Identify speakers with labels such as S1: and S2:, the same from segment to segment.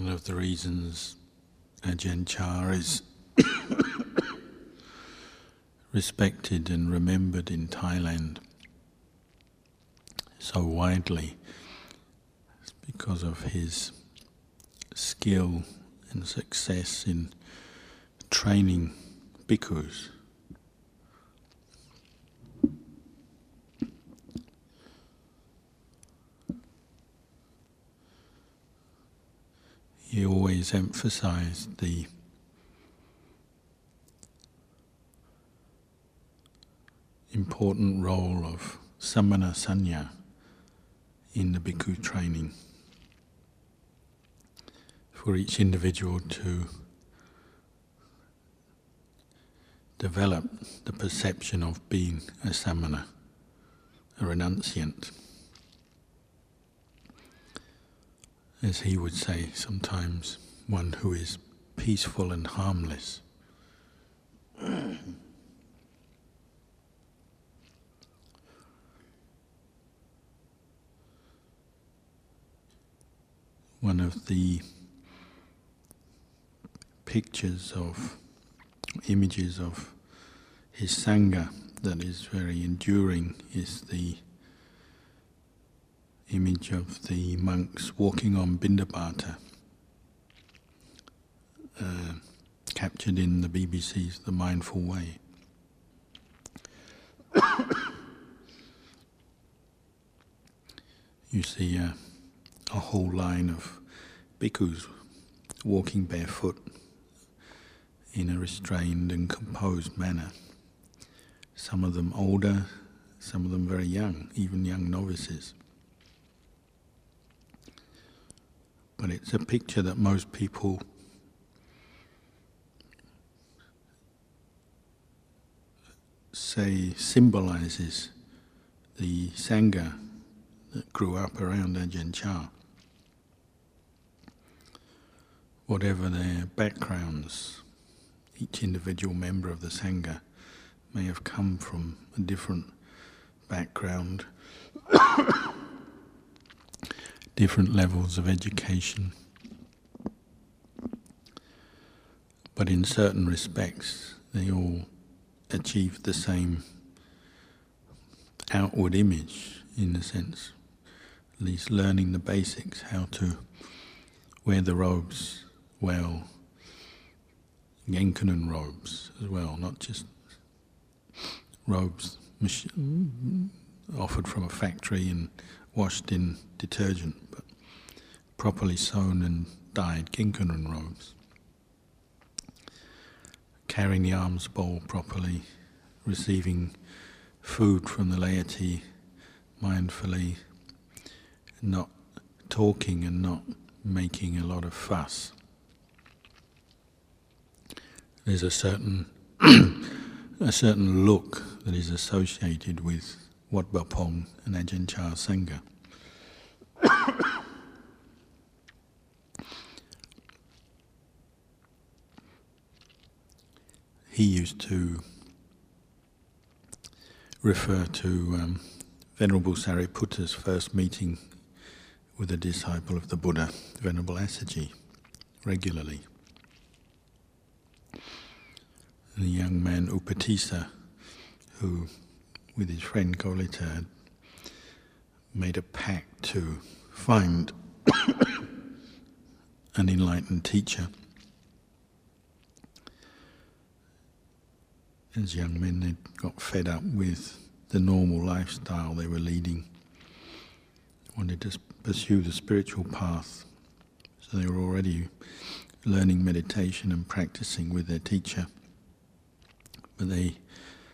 S1: One of the reasons Ajahn Chah is respected and remembered in Thailand so widely is because of his skill and success in training bhikkhus. Always emphasized the important role of samana sanya in the bhikkhu training for each individual to develop the perception of being a samana, a renunciant. As he would say sometimes, one who is peaceful and harmless. one of the pictures of images of his sangha that is very enduring is the image of the monks walking on Bindabata, uh, captured in the BBC's The Mindful Way. you see uh, a whole line of bhikkhus walking barefoot in a restrained and composed manner. Some of them older, some of them very young, even young novices. But it's a picture that most people say symbolizes the Sangha that grew up around Ajahn Chah. whatever their backgrounds, each individual member of the Sangha may have come from a different background, different levels of education. But in certain respects, they all achieved the same outward image, in a sense, at least learning the basics, how to wear the robes well, Genkanen robes as well, not just robes offered from a factory and washed in detergent, but properly sewn and dyed Genkanen robes. Carrying the alms bowl properly, receiving food from the laity mindfully, not talking and not making a lot of fuss there's a certain a certain look that is associated with Wat Pah Pong and Ajahn Chah Sangha. He used to refer to um, Venerable Sariputta's first meeting with a disciple of the Buddha, Venerable Assaji, regularly the young man Upatissa, who, with his friend Kolita, had made a pact to find an enlightened teacher. As young men, they got fed up with the normal lifestyle they were leading, wanted to pursue the spiritual path. So they were already learning meditation and practicing with their teacher but they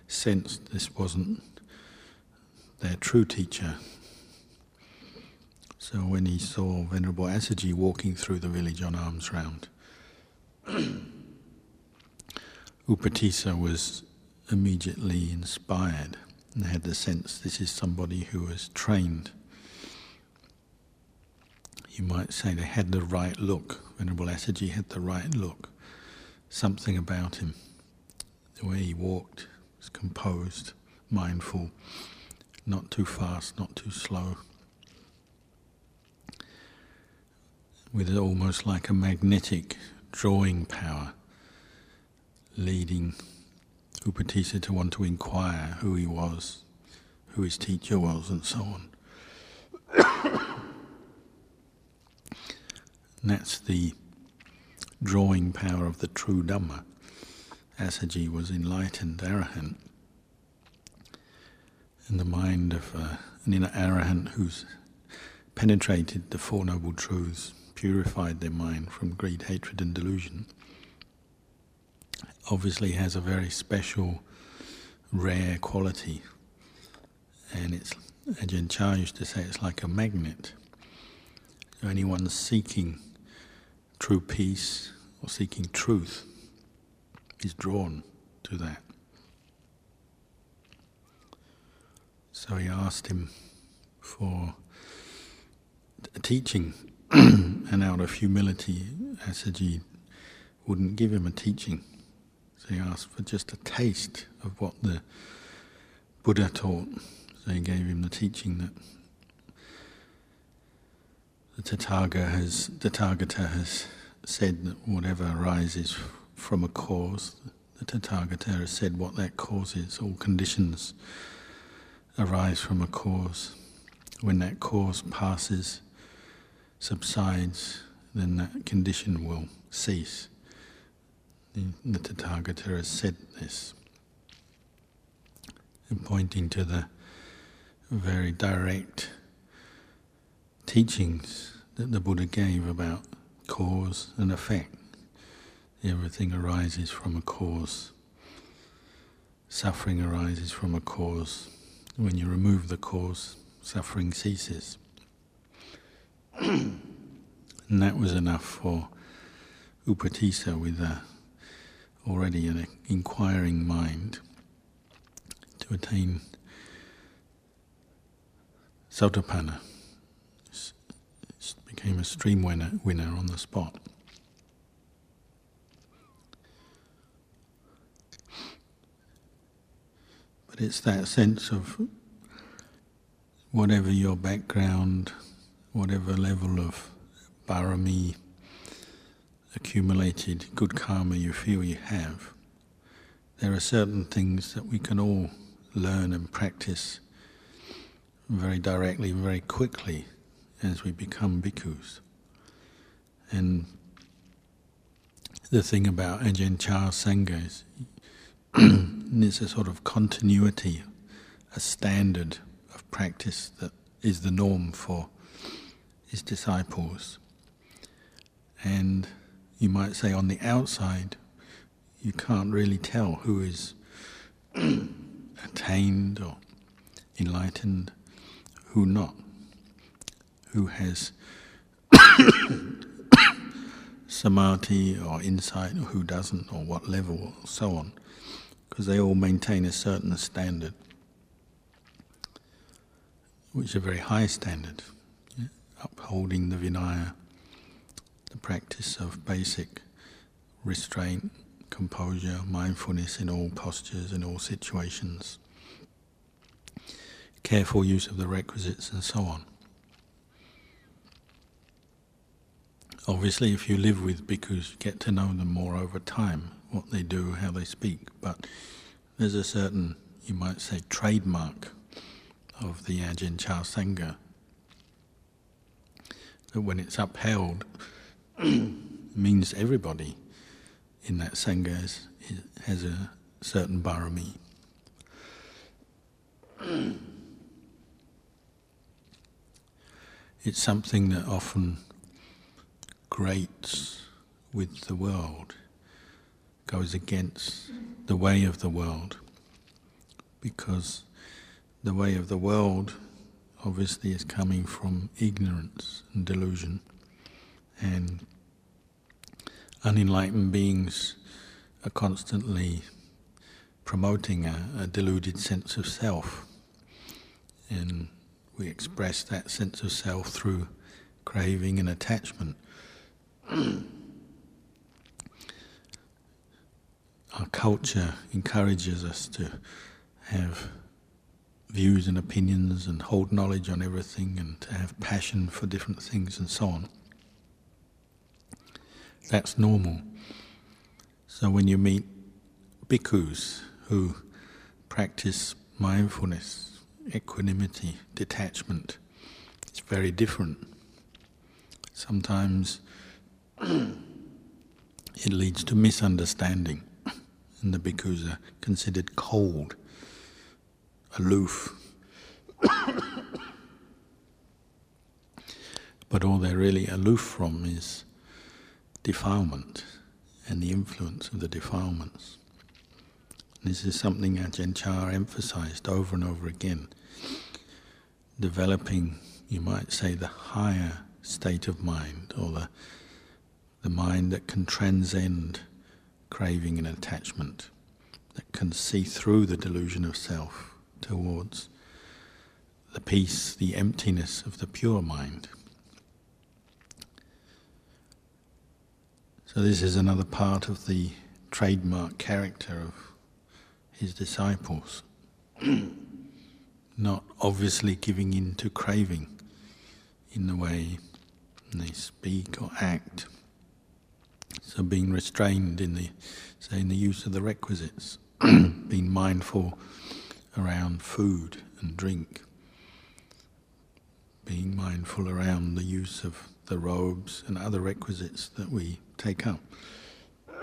S1: sensed this wasn't their true teacher. So when he saw Venerable Assaji walking through the village on alms round, Upatissa was immediately inspired and had the sense this is somebody who was trained. You might say they had the right look. Venerable Assaji had the right look. Something about him the way he walked was composed, mindful, not too fast, not too slow. with almost like a magnetic drawing power, leading Upatissa to want to inquire who he was, who his teacher was, and so on. and that's the drawing power of the true Dhamma. Assaji was enlightened arahant, and the mind of uh, an inner arahant who's penetrated the Four Noble Truths, purified their mind from greed, hatred, and delusion, obviously has a very special, rare quality. And it's, Ajahn Chah used to say, it's like a magnet. Anyone seeking true peace or seeking truth is drawn to that. So he asked him for a teaching, and out of humility, Assaji wouldn't give him a teaching. He asked for just a taste of what the Buddha taught. So he gave him the teaching that the Tathagata has, the Tathagata has said that whatever arises from a cause, the Tathagata has said what that cause is. All conditions arise from a cause. When that cause passes, subsides, then that condition will cease. The, Tathagata has said this, pointing to the very direct teachings that the Buddha gave about cause and effect. Everything arises from a cause. Suffering arises from a cause. When you remove the cause, suffering ceases. and that was enough for Upatissa with a, already an inquiring mind to attain Sotapanna became a stream winner, winner on the spot. But it's that sense of whatever your background, whatever level of barami, accumulated good karma you feel you have, there are certain things that we can all learn and practice very directly, very quickly as we become bhikkhus. And the thing about Ajahn Chah Sangha is there's a sort of continuity, a standard of practice that is the norm for his disciples. And you might say on the outside, you can't really tell who is attained or enlightened, who not who has samadhi or insight or who doesn't or what level or so on because they all maintain a certain standard which is a very high standard yeah? upholding the vinaya the practice of basic restraint composure mindfulness in all postures in all situations careful use of the requisites and so on Obviously, if you live with bhikkhus, you get to know them more over time, what they do, how they speak. But there's a certain, you might say, trademark of the Ajahn Chah Sangha that when it's upheld, means everybody in that Sangha has, a certain barami. it's something that often grates with the world, goes against the way of the world, because the way of the world obviously is coming from ignorance and delusion, and unenlightened beings are constantly promoting a, a deluded sense of self, and we express that sense of self through craving and attachment. Our culture encourages us to have views and opinions and hold knowledge on everything and to have passion for different things and so on. That's normal. So when you meet bhikkhus who practice mindfulness, equanimity, detachment, it's very different. Sometimes it leads to misunderstanding, and the bhikkhus are considered cold, aloof. but all they're really aloof from is defilement and the influence of the defilements. This is something Ajahn Chah emphasized over and over again. Developing, you might say, the higher state of mind, or the, the mind that can transcend craving and attachment, that can see through the delusion of self towards the peace, the emptiness of the pure mind. So, this is another part of the trademark character of his disciples. Not obviously giving in to craving in the way they speak or act. So, being restrained in the, say, in the use of the requisites, being mindful around food and drink, being mindful around the use of the robes and other requisites that we take home.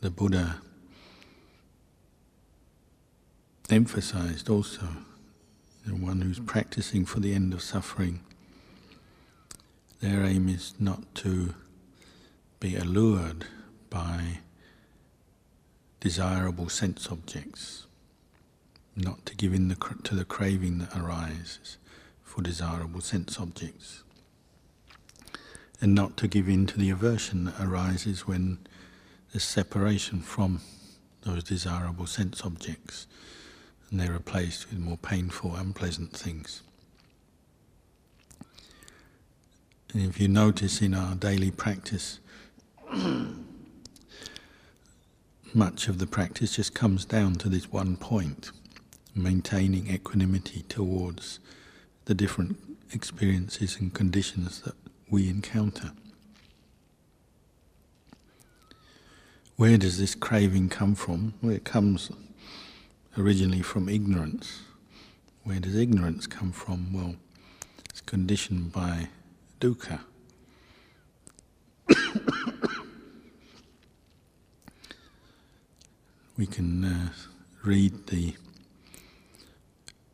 S1: the Buddha emphasized also the one who's practicing for the end of suffering. Their aim is not to be allured by desirable sense objects, not to give in the, to the craving that arises for desirable sense objects, and not to give in to the aversion that arises when there's separation from those desirable sense objects and they're replaced with more painful, unpleasant things. And if you notice in our daily practice, much of the practice just comes down to this one point maintaining equanimity towards the different experiences and conditions that we encounter. Where does this craving come from? Well, it comes originally from ignorance. Where does ignorance come from? Well, it's conditioned by dukkha. We can uh, read the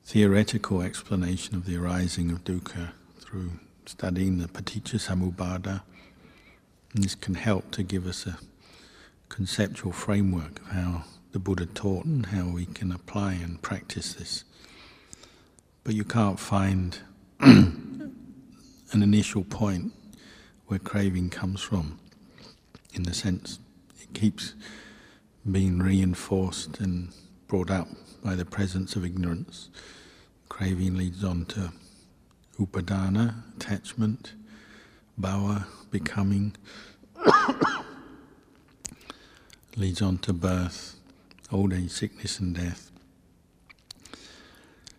S1: theoretical explanation of the arising of dukkha through studying the paticca this can help to give us a conceptual framework of how the Buddha taught and how we can apply and practice this. But you can't find an initial point where craving comes from, in the sense it keeps being reinforced and brought up by the presence of ignorance. Craving leads on to upadana, attachment, bhava, becoming, leads on to birth, old age, sickness, and death,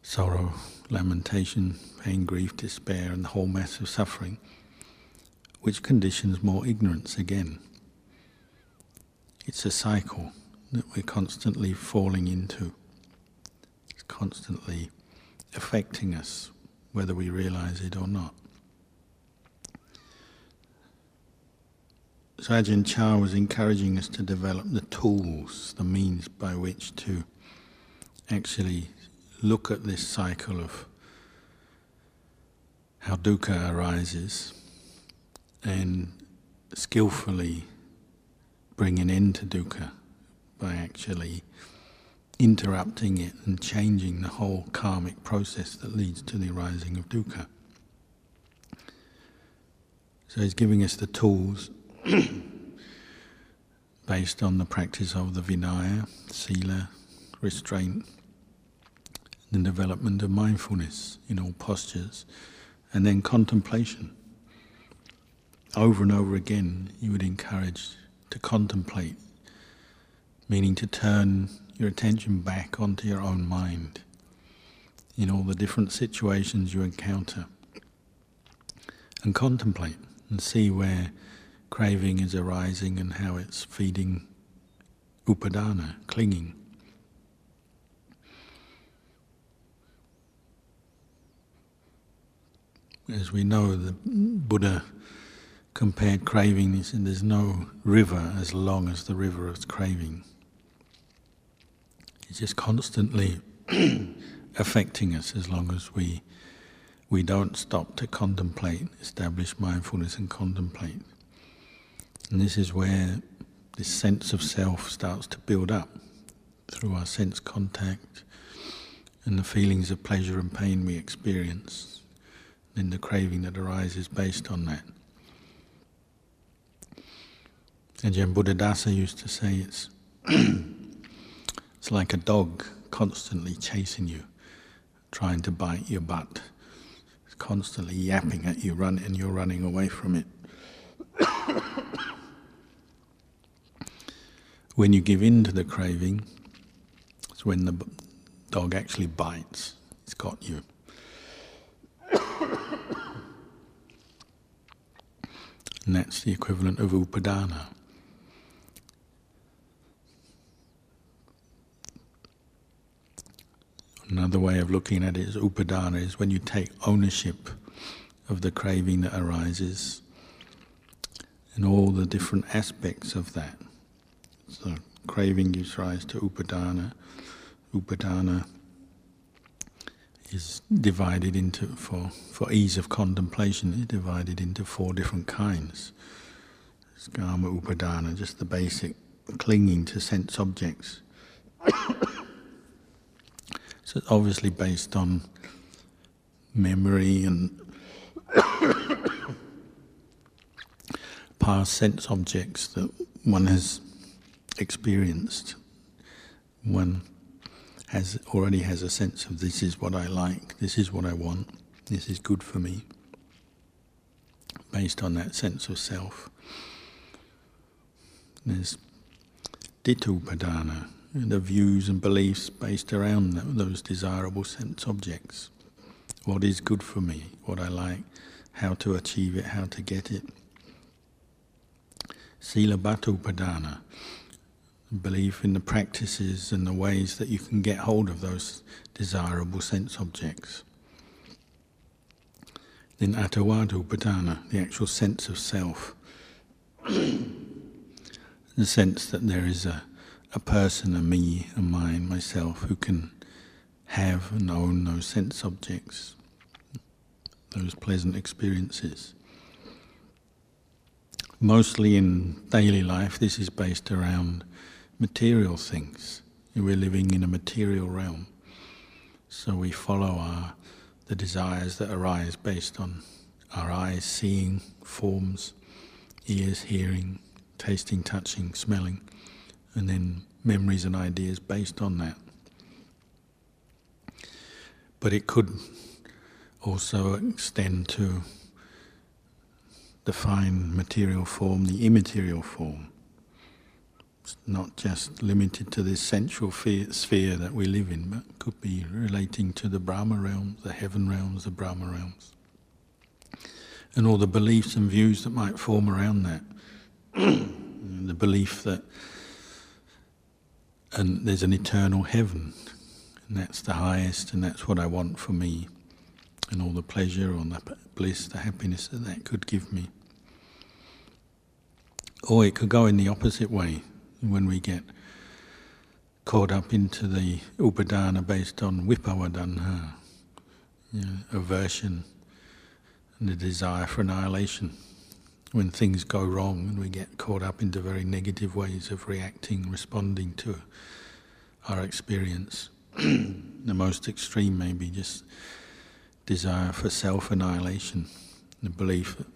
S1: sorrow, lamentation, pain, grief, despair, and the whole mass of suffering, which conditions more ignorance again. It's a cycle that we're constantly falling into. It's constantly affecting us, whether we realize it or not. So Ajahn Chah was encouraging us to develop the tools, the means by which to actually look at this cycle of how dukkha arises and skillfully bring an end to dukkha by actually interrupting it and changing the whole karmic process that leads to the arising of dukkha. So he's giving us the tools based on the practice of the Vinaya, Sila, restraint, the development of mindfulness in all postures, and then contemplation. Over and over again, you would encourage to contemplate, meaning to turn your attention back onto your own mind in all the different situations you encounter and contemplate and see where craving is arising and how it's feeding upadana, clinging. As we know, the Buddha compared craving, said there's no river as long as the river of craving. It's just constantly affecting us as long as we we don't stop to contemplate, establish mindfulness and contemplate. And this is where this sense of self starts to build up through our sense contact and the feelings of pleasure and pain we experience, then the craving that arises based on that. Ajahn Buddhadasa used to say it's it's like a dog constantly chasing you, trying to bite your butt. It's constantly yapping at you, run, and you're running away from it. when you give in to the craving, it's when the dog actually bites. It's got you. and that's the equivalent of upadana. Another way of looking at it is upadana is when you take ownership of the craving that arises and all the different aspects of that. So craving gives rise to upadana. Upadana is divided into for for ease of contemplation. It's divided into four different kinds. Skama upadana, just the basic clinging to sense objects. So it's obviously based on memory and past sense objects that one has experienced. One has already has a sense of this is what I like, this is what I want, this is good for me, based on that sense of self. There's Ditthupadana, the views and beliefs based around those desirable sense objects. What is good for me, what I like, how to achieve it, how to get it. Sila Padana, belief in the practices and the ways that you can get hold of those desirable sense objects. Then Padana, the actual sense of self, the sense that there is a a person, a me, a mine, myself, who can have and own those sense objects, those pleasant experiences. Mostly in daily life, this is based around material things. We're living in a material realm, so we follow our the desires that arise based on our eyes seeing forms, ears hearing, tasting, touching, smelling and then memories and ideas based on that. But it could also extend to the fine material form, the immaterial form. It's not just limited to this sensual sphere that we live in, but could be relating to the Brahma realms, the heaven realms, the Brahma realms, and all the beliefs and views that might form around that. the belief that and there's an eternal heaven, and that's the highest, and that's what I want for me, and all the pleasure, or the bliss, the happiness that that could give me. Or it could go in the opposite way. When we get caught up into the upadana based on vibhavatanha, you know, aversion and the desire for annihilation when things go wrong and we get caught up into very negative ways of reacting, responding to our experience. the most extreme may be just desire for self annihilation, the belief that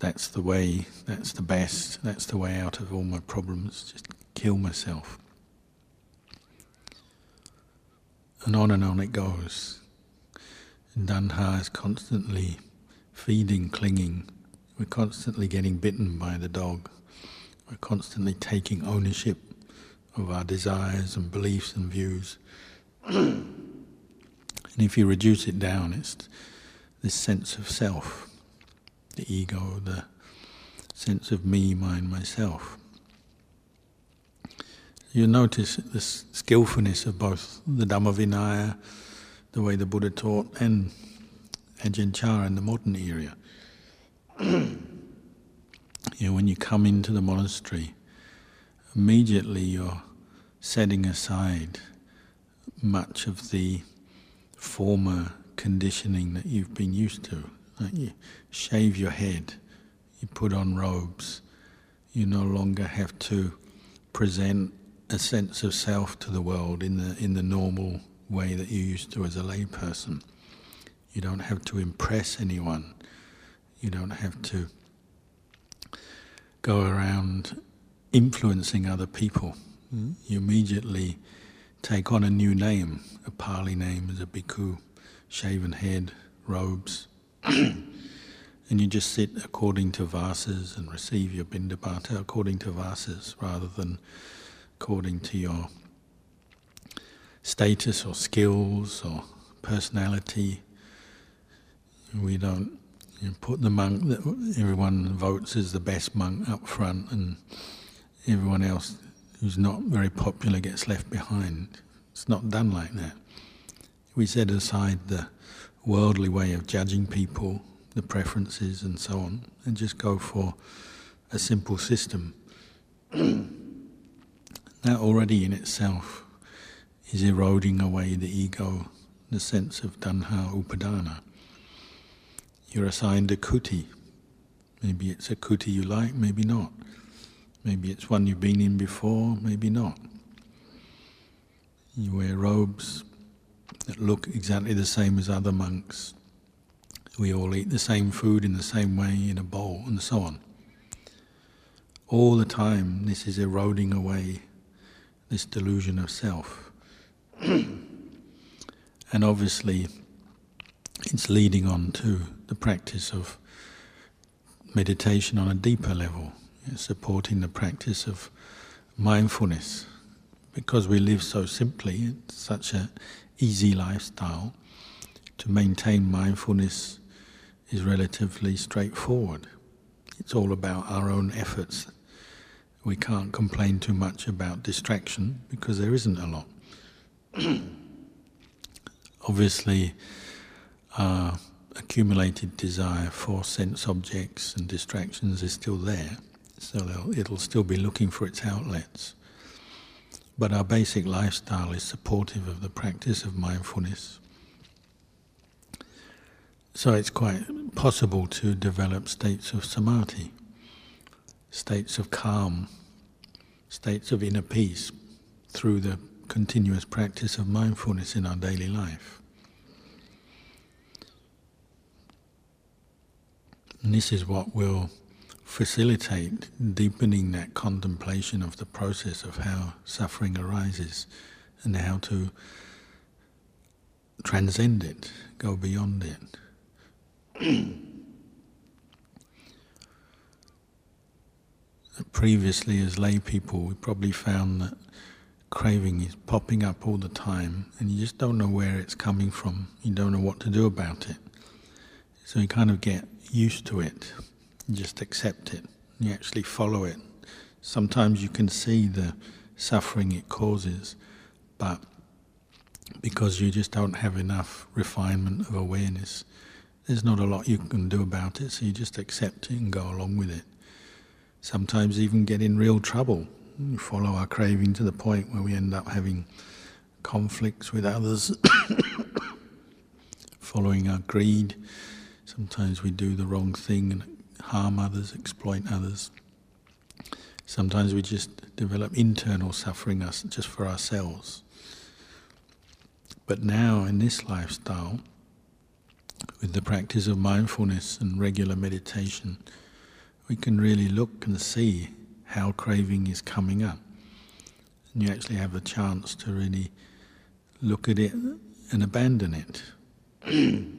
S1: that's the way, that's the best, that's the way out of all my problems, just kill myself. And on and on it goes. And is constantly feeding, clinging we're constantly getting bitten by the dog. We're constantly taking ownership of our desires and beliefs and views. and if you reduce it down, it's this sense of self, the ego, the sense of me, mine, myself. You notice the skillfulness of both the Dhamma Vinaya, the way the Buddha taught, and Ajahn Chah in the modern era. you know, when you come into the monastery, immediately you're setting aside much of the former conditioning that you've been used to. Like you shave your head, you put on robes, you no longer have to present a sense of self to the world in the in the normal way that you used to as a layperson. You don't have to impress anyone. You don't have to go around influencing other people. You immediately take on a new name, a Pali name as a bhikkhu, shaven head, robes, and you just sit according to vasas and receive your bindapata according to vasas rather than according to your status or skills or personality. We don't you put the monk that everyone votes as the best monk up front, and everyone else who's not very popular gets left behind. It's not done like that. We set aside the worldly way of judging people, the preferences, and so on, and just go for a simple system. that already in itself is eroding away the ego, the sense of tanha upadana. You're assigned a kuti. Maybe it's a kuti you like, maybe not. Maybe it's one you've been in before, maybe not. You wear robes that look exactly the same as other monks. We all eat the same food in the same way in a bowl, and so on. All the time, this is eroding away this delusion of self. and obviously, it's leading on to the practice of meditation on a deeper level, supporting the practice of mindfulness. Because we live so simply, it's such an easy lifestyle, to maintain mindfulness is relatively straightforward. It's all about our own efforts. We can't complain too much about distraction because there isn't a lot. Obviously, uh, accumulated desire for sense objects and distractions is still there, so it'll still be looking for its outlets. But our basic lifestyle is supportive of the practice of mindfulness. So it's quite possible to develop states of samadhi, states of calm, states of inner peace through the continuous practice of mindfulness in our daily life. And this is what will facilitate deepening that contemplation of the process of how suffering arises and how to transcend it, go beyond it. Previously, as lay people, we probably found that craving is popping up all the time and you just don't know where it's coming from. You don't know what to do about it. So you kind of get used to it, you just accept it, you actually follow it. Sometimes you can see the suffering it causes, but because you just don't have enough refinement of awareness, there's not a lot you can do about it, so you just accept it and go along with it. Sometimes even get in real trouble. We follow our craving to the point where we end up having conflicts with others, following our greed Sometimes we do the wrong thing and harm others, exploit others. Sometimes we just develop internal suffering us just for ourselves. But now, in this lifestyle, with the practice of mindfulness and regular meditation, we can really look and see how craving is coming up. And you actually have a chance to really look at it and abandon it.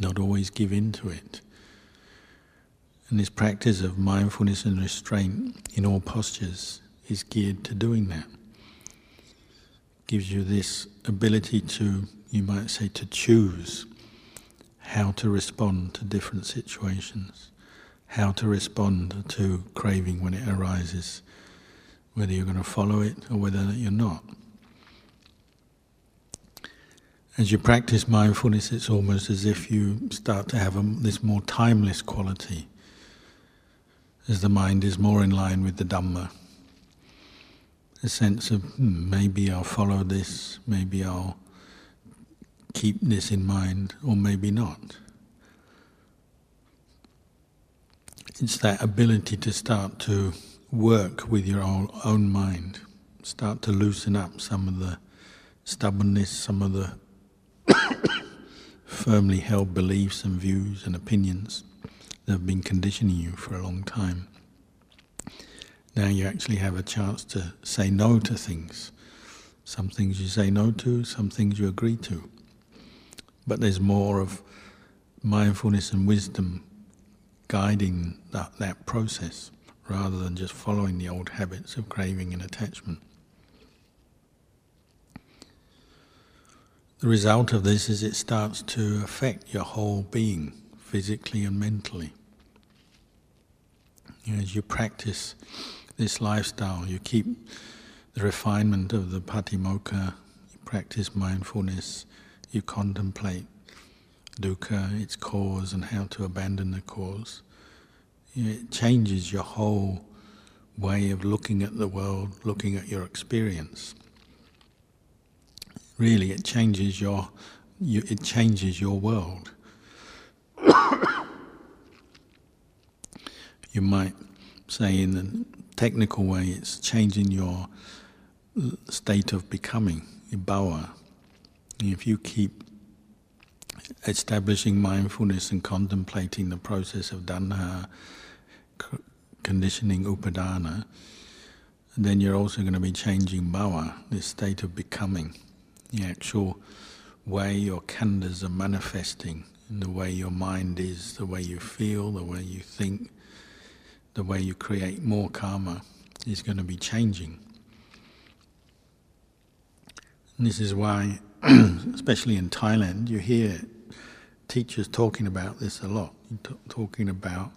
S1: not always give in to it. And this practice of mindfulness and restraint in all postures is geared to doing that. Gives you this ability to, you might say, to choose how to respond to different situations, how to respond to craving when it arises, whether you're going to follow it or whether you're not. As you practice mindfulness, it's almost as if you start to have a, this more timeless quality, as the mind is more in line with the Dhamma. A sense of hmm, maybe I'll follow this, maybe I'll keep this in mind, or maybe not. It's that ability to start to work with your own, own mind, start to loosen up some of the stubbornness, some of the firmly held beliefs and views and opinions that have been conditioning you for a long time. Now you actually have a chance to say no to things. Some things you say no to, some things you agree to. But there's more of mindfulness and wisdom guiding that, that process rather than just following the old habits of craving and attachment. The result of this is it starts to affect your whole being, physically and mentally. As you practice this lifestyle, you keep the refinement of the patimokkha, you practice mindfulness, you contemplate dukkha, its cause, and how to abandon the cause. It changes your whole way of looking at the world, looking at your experience really it changes your, you, it changes your world. you might say in the technical way it's changing your state of becoming, bhava. If you keep establishing mindfulness and contemplating the process of tanha, conditioning upadana, then you're also going to be changing bhava, this state of becoming the actual way your khandhas are manifesting, in the way your mind is, the way you feel, the way you think, the way you create more karma is going to be changing. And this is why, especially in Thailand, you hear teachers talking about this a lot, t- talking about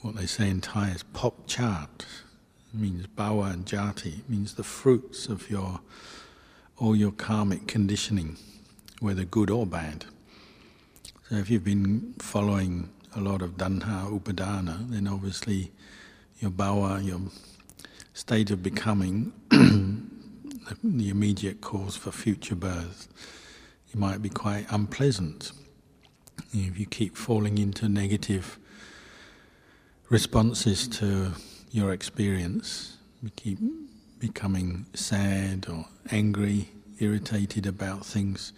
S1: what they say in Thai is pop chart, it means bhava and jati, it means the fruits of your all your karmic conditioning, whether good or bad. So if you've been following a lot of tanha upadana, then obviously your bhava, your state of becoming, the immediate cause for future birth, it might be quite unpleasant. If you keep falling into negative responses to your experience, you keep becoming sad or angry, irritated about things,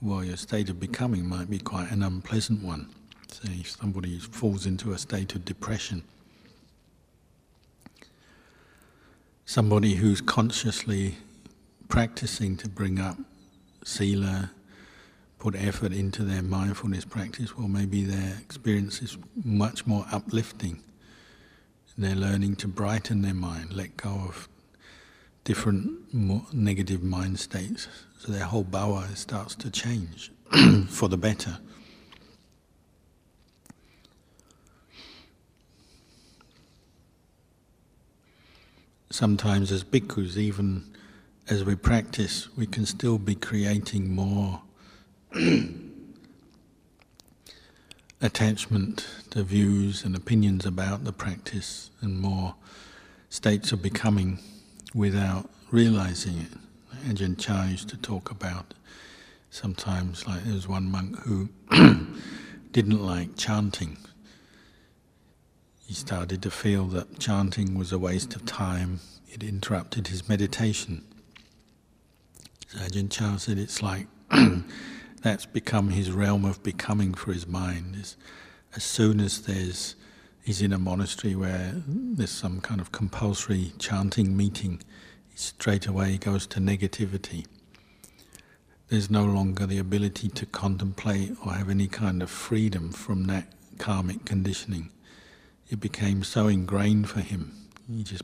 S1: well, your state of becoming might be quite an unpleasant one. Say if somebody falls into a state of depression, somebody who's consciously practicing to bring up sila, put effort into their mindfulness practice, well, maybe their experience is much more uplifting. They're learning to brighten their mind, let go of different negative mind states. So their whole bhava starts to change for the better. Sometimes, as bhikkhus, even as we practice, we can still be creating more attachment to views and opinions about the practice and more states of becoming without realizing it. Ajahn Chah used to talk about sometimes, like there was one monk who didn't like chanting. He started to feel that chanting was a waste of time, it interrupted his meditation. So Ajahn Chah said it's like that's become his realm of becoming for his mind. As, as soon as there's he's in a monastery where there's some kind of compulsory chanting meeting, he straight away goes to negativity. There's no longer the ability to contemplate or have any kind of freedom from that karmic conditioning. It became so ingrained for him He just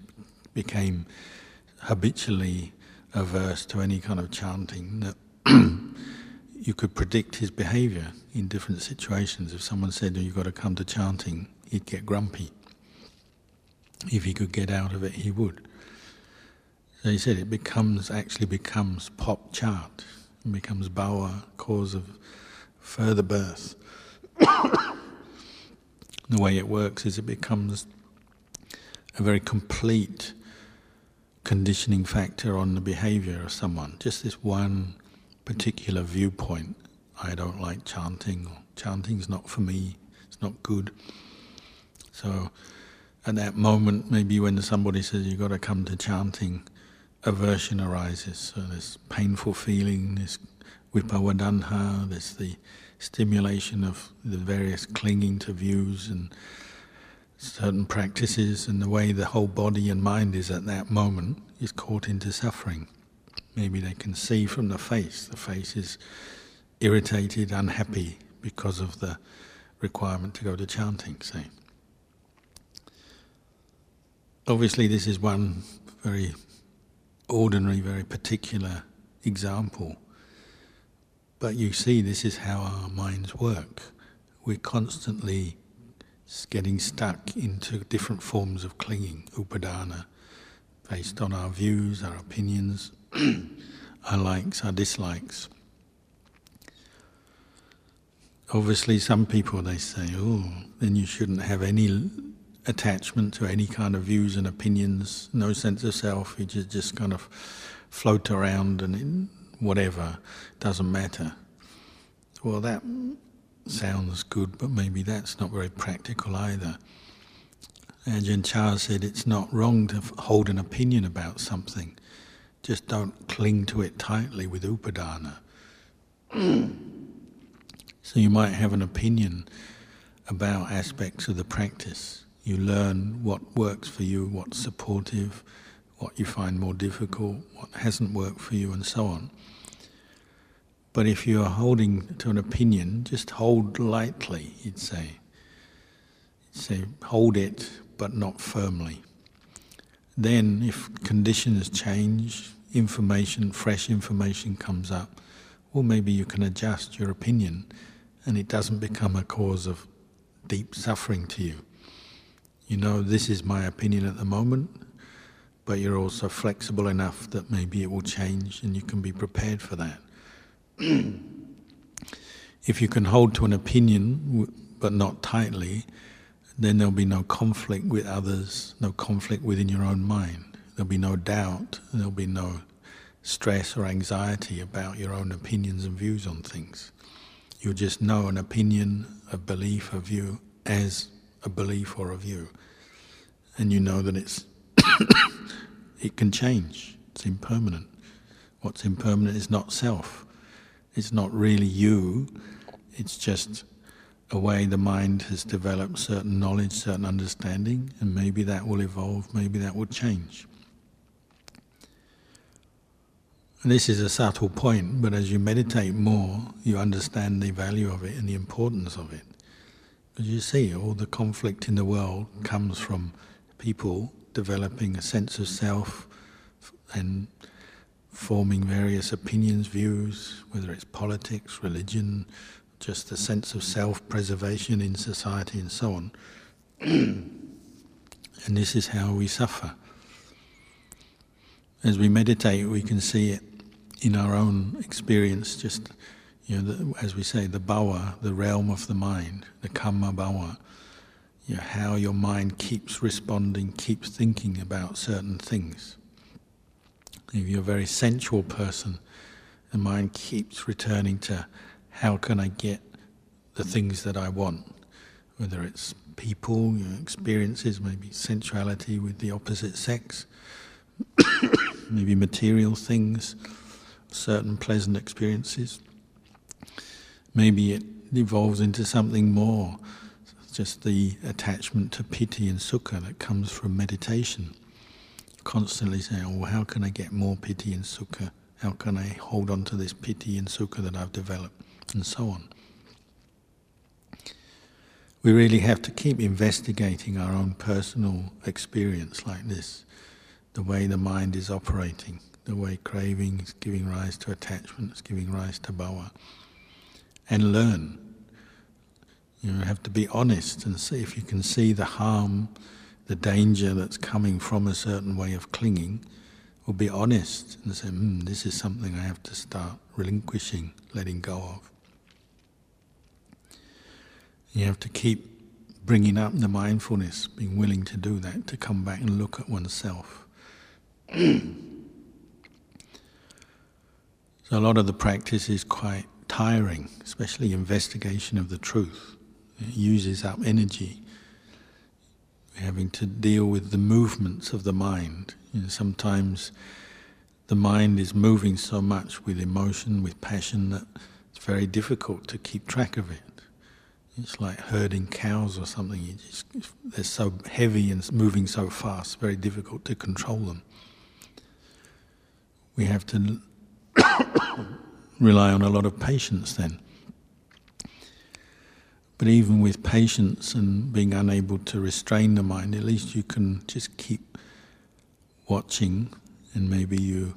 S1: became habitually averse to any kind of chanting that you could predict his behavior in different situations. If someone said, oh, You've got to come to chanting, he'd get grumpy. If he could get out of it, he would. So he said it becomes actually becomes papañca, it becomes bhava, cause of further birth. the way it works is it becomes a very complete conditioning factor on the behavior of someone. Just this one particular viewpoint. I don't like chanting, or chanting's not for me, it's not good. So at that moment, maybe when somebody says you've got to come to chanting, aversion arises. So this painful feeling, this vibhavatanha, there's the stimulation of the various clinging to views and certain practices, and the way the whole body and mind is at that moment is caught into suffering. Maybe they can see from the face, the face is irritated, unhappy because of the requirement to go to chanting, say. Obviously, this is one very ordinary, very particular example. But you see, this is how our minds work. We're constantly getting stuck into different forms of clinging, upadana, based on our views, our opinions, our likes, our dislikes. Obviously, some people they say, oh, then you shouldn't have any attachment to any kind of views and opinions, no sense of self. You just, just kind of float around and whatever, doesn't matter. Well, that sounds good, but maybe that's not very practical either. Ajahn Chah said it's not wrong to hold an opinion about something, just don't cling to it tightly with upadana. so you might have an opinion about aspects of the practice. You learn what works for you, what's supportive, what you find more difficult, what hasn't worked for you, and so on. But if you are holding to an opinion, just hold lightly, you'd say. You'd say, hold it, but not firmly. Then, if conditions change, information, fresh information comes up, well, maybe you can adjust your opinion and it doesn't become a cause of deep suffering to you. You know, this is my opinion at the moment, but you're also flexible enough that maybe it will change and you can be prepared for that. if you can hold to an opinion but not tightly, then there'll be no conflict with others, no conflict within your own mind. There'll be no doubt, there'll be no stress or anxiety about your own opinions and views on things. You'll just know an opinion, a belief, a view as a belief or a view. And you know that it's it can change, it's impermanent. What's impermanent is not self. It's not really you, it's just a way the mind has developed certain knowledge, certain understanding, and maybe that will evolve, maybe that will change. And this is a subtle point, but as you meditate more, you understand the value of it and the importance of it. Because you see, all the conflict in the world comes from people developing a sense of self and forming various opinions, views, whether it's politics, religion, just a sense of self preservation in society, and so on. and this is how we suffer. As we meditate, we can see it in our own experience, just, you know, the, as we say, the bhava, the realm of the mind, the kamma bhava, you know, how your mind keeps responding, keeps thinking about certain things. If you're a very sensual person, the mind keeps returning to how can I get the things that I want, whether it's people, you know, experiences, maybe sensuality with the opposite sex, maybe material things, certain pleasant experiences. Maybe it evolves into something more, just the attachment to piti and sukha that comes from meditation constantly saying, oh, how can I get more piti and sukha? How can I hold on to this piti and sukha that I've developed? And so on. we really have to keep investigating our own personal experience like this, the way the mind is operating, the way craving is giving rise to attachment, is giving rise to bhava, and learn. You have to be honest and see if you can see the harm, the danger that's coming from a certain way of clinging, or be honest and say, hmm, this is something I have to start relinquishing, letting go of. You have to keep bringing up the mindfulness, being willing to do that, to come back and look at oneself. so a lot of the practice is quite tiring, especially investigation of the truth. It uses up energy. We're having to deal with the movements of the mind. You know, sometimes the mind is moving so much with emotion, with passion, that it's very difficult to keep track of it. It's like herding cows or something. Just, they're so heavy and moving so fast, very difficult to control them. We have to rely on a lot of patience then. But even with patience and being unable to restrain the mind, at least you can just keep watching and maybe you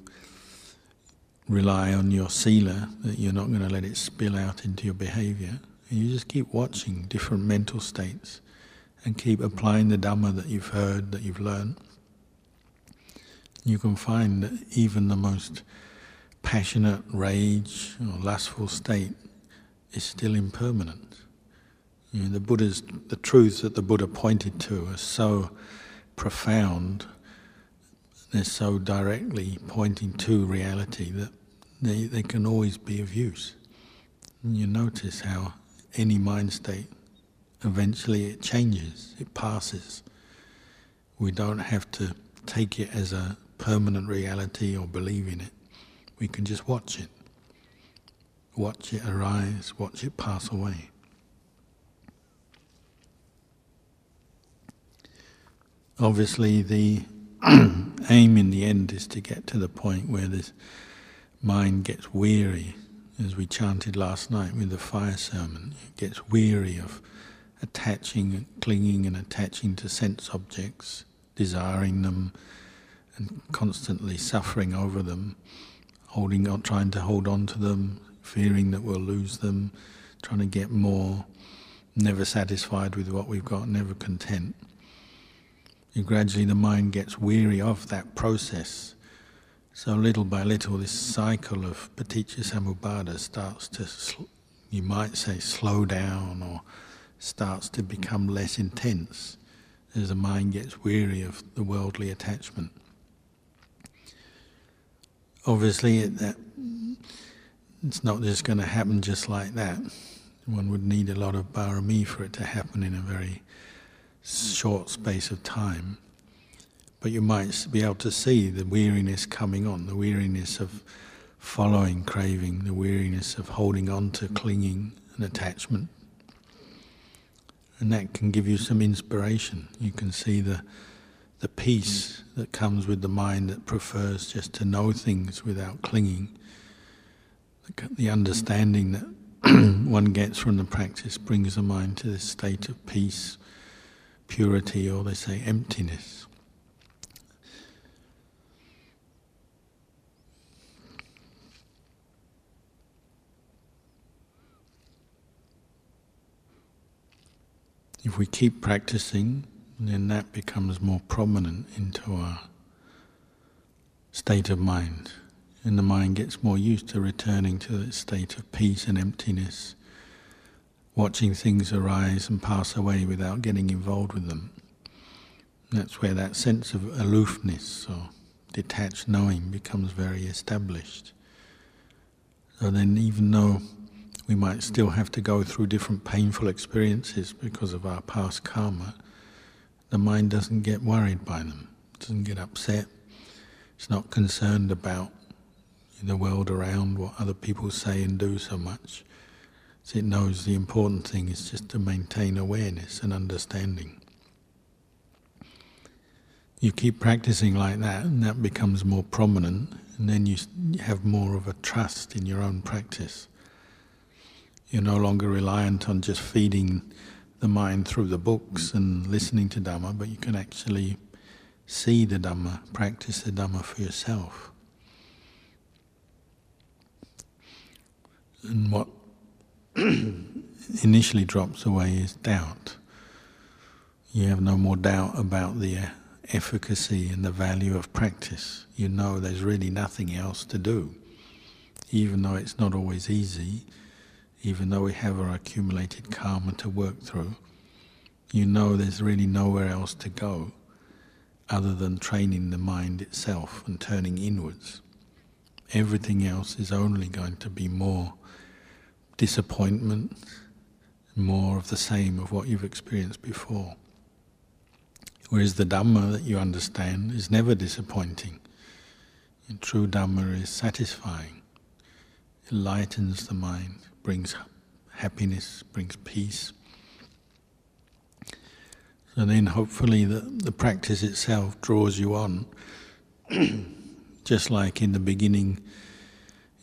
S1: rely on your sila, that you're not going to let it spill out into your behavior. And you just keep watching different mental states and keep applying the Dhamma that you've heard, that you've learned. You can find that even the most passionate rage or lustful state is still impermanent. You know, the Buddha's the truths that the Buddha pointed to are so profound, they're so directly pointing to reality that they, they can always be of use. And you notice how any mind state, eventually it changes, it passes. We don't have to take it as a permanent reality or believe in it. We can just watch it. Watch it arise, watch it pass away. Obviously, the aim in the end is to get to the point where this mind gets weary as we chanted last night with the fire sermon, it gets weary of attaching, and clinging, and attaching to sense objects, desiring them, and constantly suffering over them, holding on, trying to hold on to them, fearing that we'll lose them, trying to get more, never satisfied with what we've got, never content. And gradually the mind gets weary of that process so little by little, this cycle of paticca samuppada starts to, you might say, slow down or starts to become less intense as the mind gets weary of the worldly attachment. Obviously, it, that, it's not just going to happen just like that. One would need a lot of barami for it to happen in a very short space of time. But you might be able to see the weariness coming on, the weariness of following craving, the weariness of holding on to clinging and attachment. And that can give you some inspiration. You can see the, the peace that comes with the mind that prefers just to know things without clinging. The understanding that one gets from the practice brings the mind to this state of peace, purity, or they say emptiness. If we keep practicing, then that becomes more prominent into our state of mind. And the mind gets more used to returning to that state of peace and emptiness, watching things arise and pass away without getting involved with them. That's where that sense of aloofness or detached knowing becomes very established. So then, even though we might still have to go through different painful experiences because of our past karma. The mind doesn't get worried by them, doesn't get upset. It's not concerned about the world around, what other people say and do so much. So it knows the important thing is just to maintain awareness and understanding. You keep practicing like that, and that becomes more prominent, and then you have more of a trust in your own practice. You're no longer reliant on just feeding the mind through the books and listening to Dhamma, but you can actually see the Dhamma, practice the Dhamma for yourself. And what initially drops away is doubt. You have no more doubt about the efficacy and the value of practice. You know there's really nothing else to do. Even though it's not always easy, even though we have our accumulated karma to work through, you know there's really nowhere else to go other than training the mind itself and turning inwards. Everything else is only going to be more disappointment, more of the same of what you've experienced before. Whereas the Dhamma that you understand is never disappointing. And true Dhamma is satisfying. It lightens the mind, brings happiness, brings peace. So then hopefully the, the practice itself draws you on. Just like in the beginning,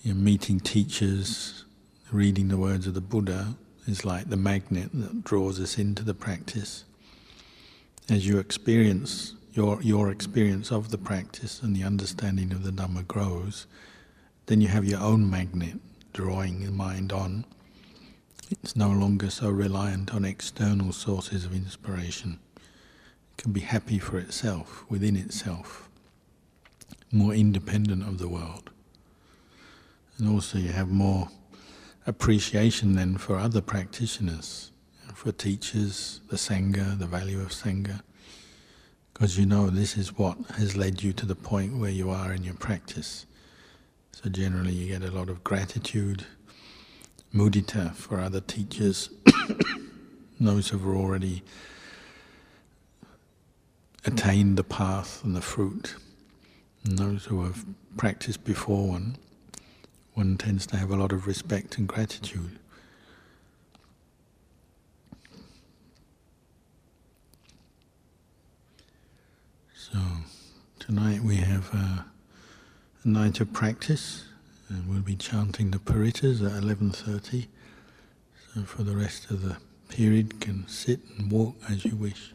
S1: you're meeting teachers, reading the words of the Buddha is like the magnet that draws us into the practice as you experience your your experience of the practice and the understanding of the Dhamma grows, then you have your own magnet drawing the mind on. It's no longer so reliant on external sources of inspiration. It can be happy for itself, within itself, more independent of the world. And also you have more appreciation then for other practitioners for teachers, the Sangha, the value of Sangha, because you know this is what has led you to the point where you are in your practice. So generally you get a lot of gratitude, mudita for other teachers, those who have already attained the path and the fruit, and those who have practiced before one, one tends to have a lot of respect and gratitude. So tonight we have a night of practice, and we'll be chanting the Parittas at eleven thirty. So for the rest of the period, can sit and walk as you wish.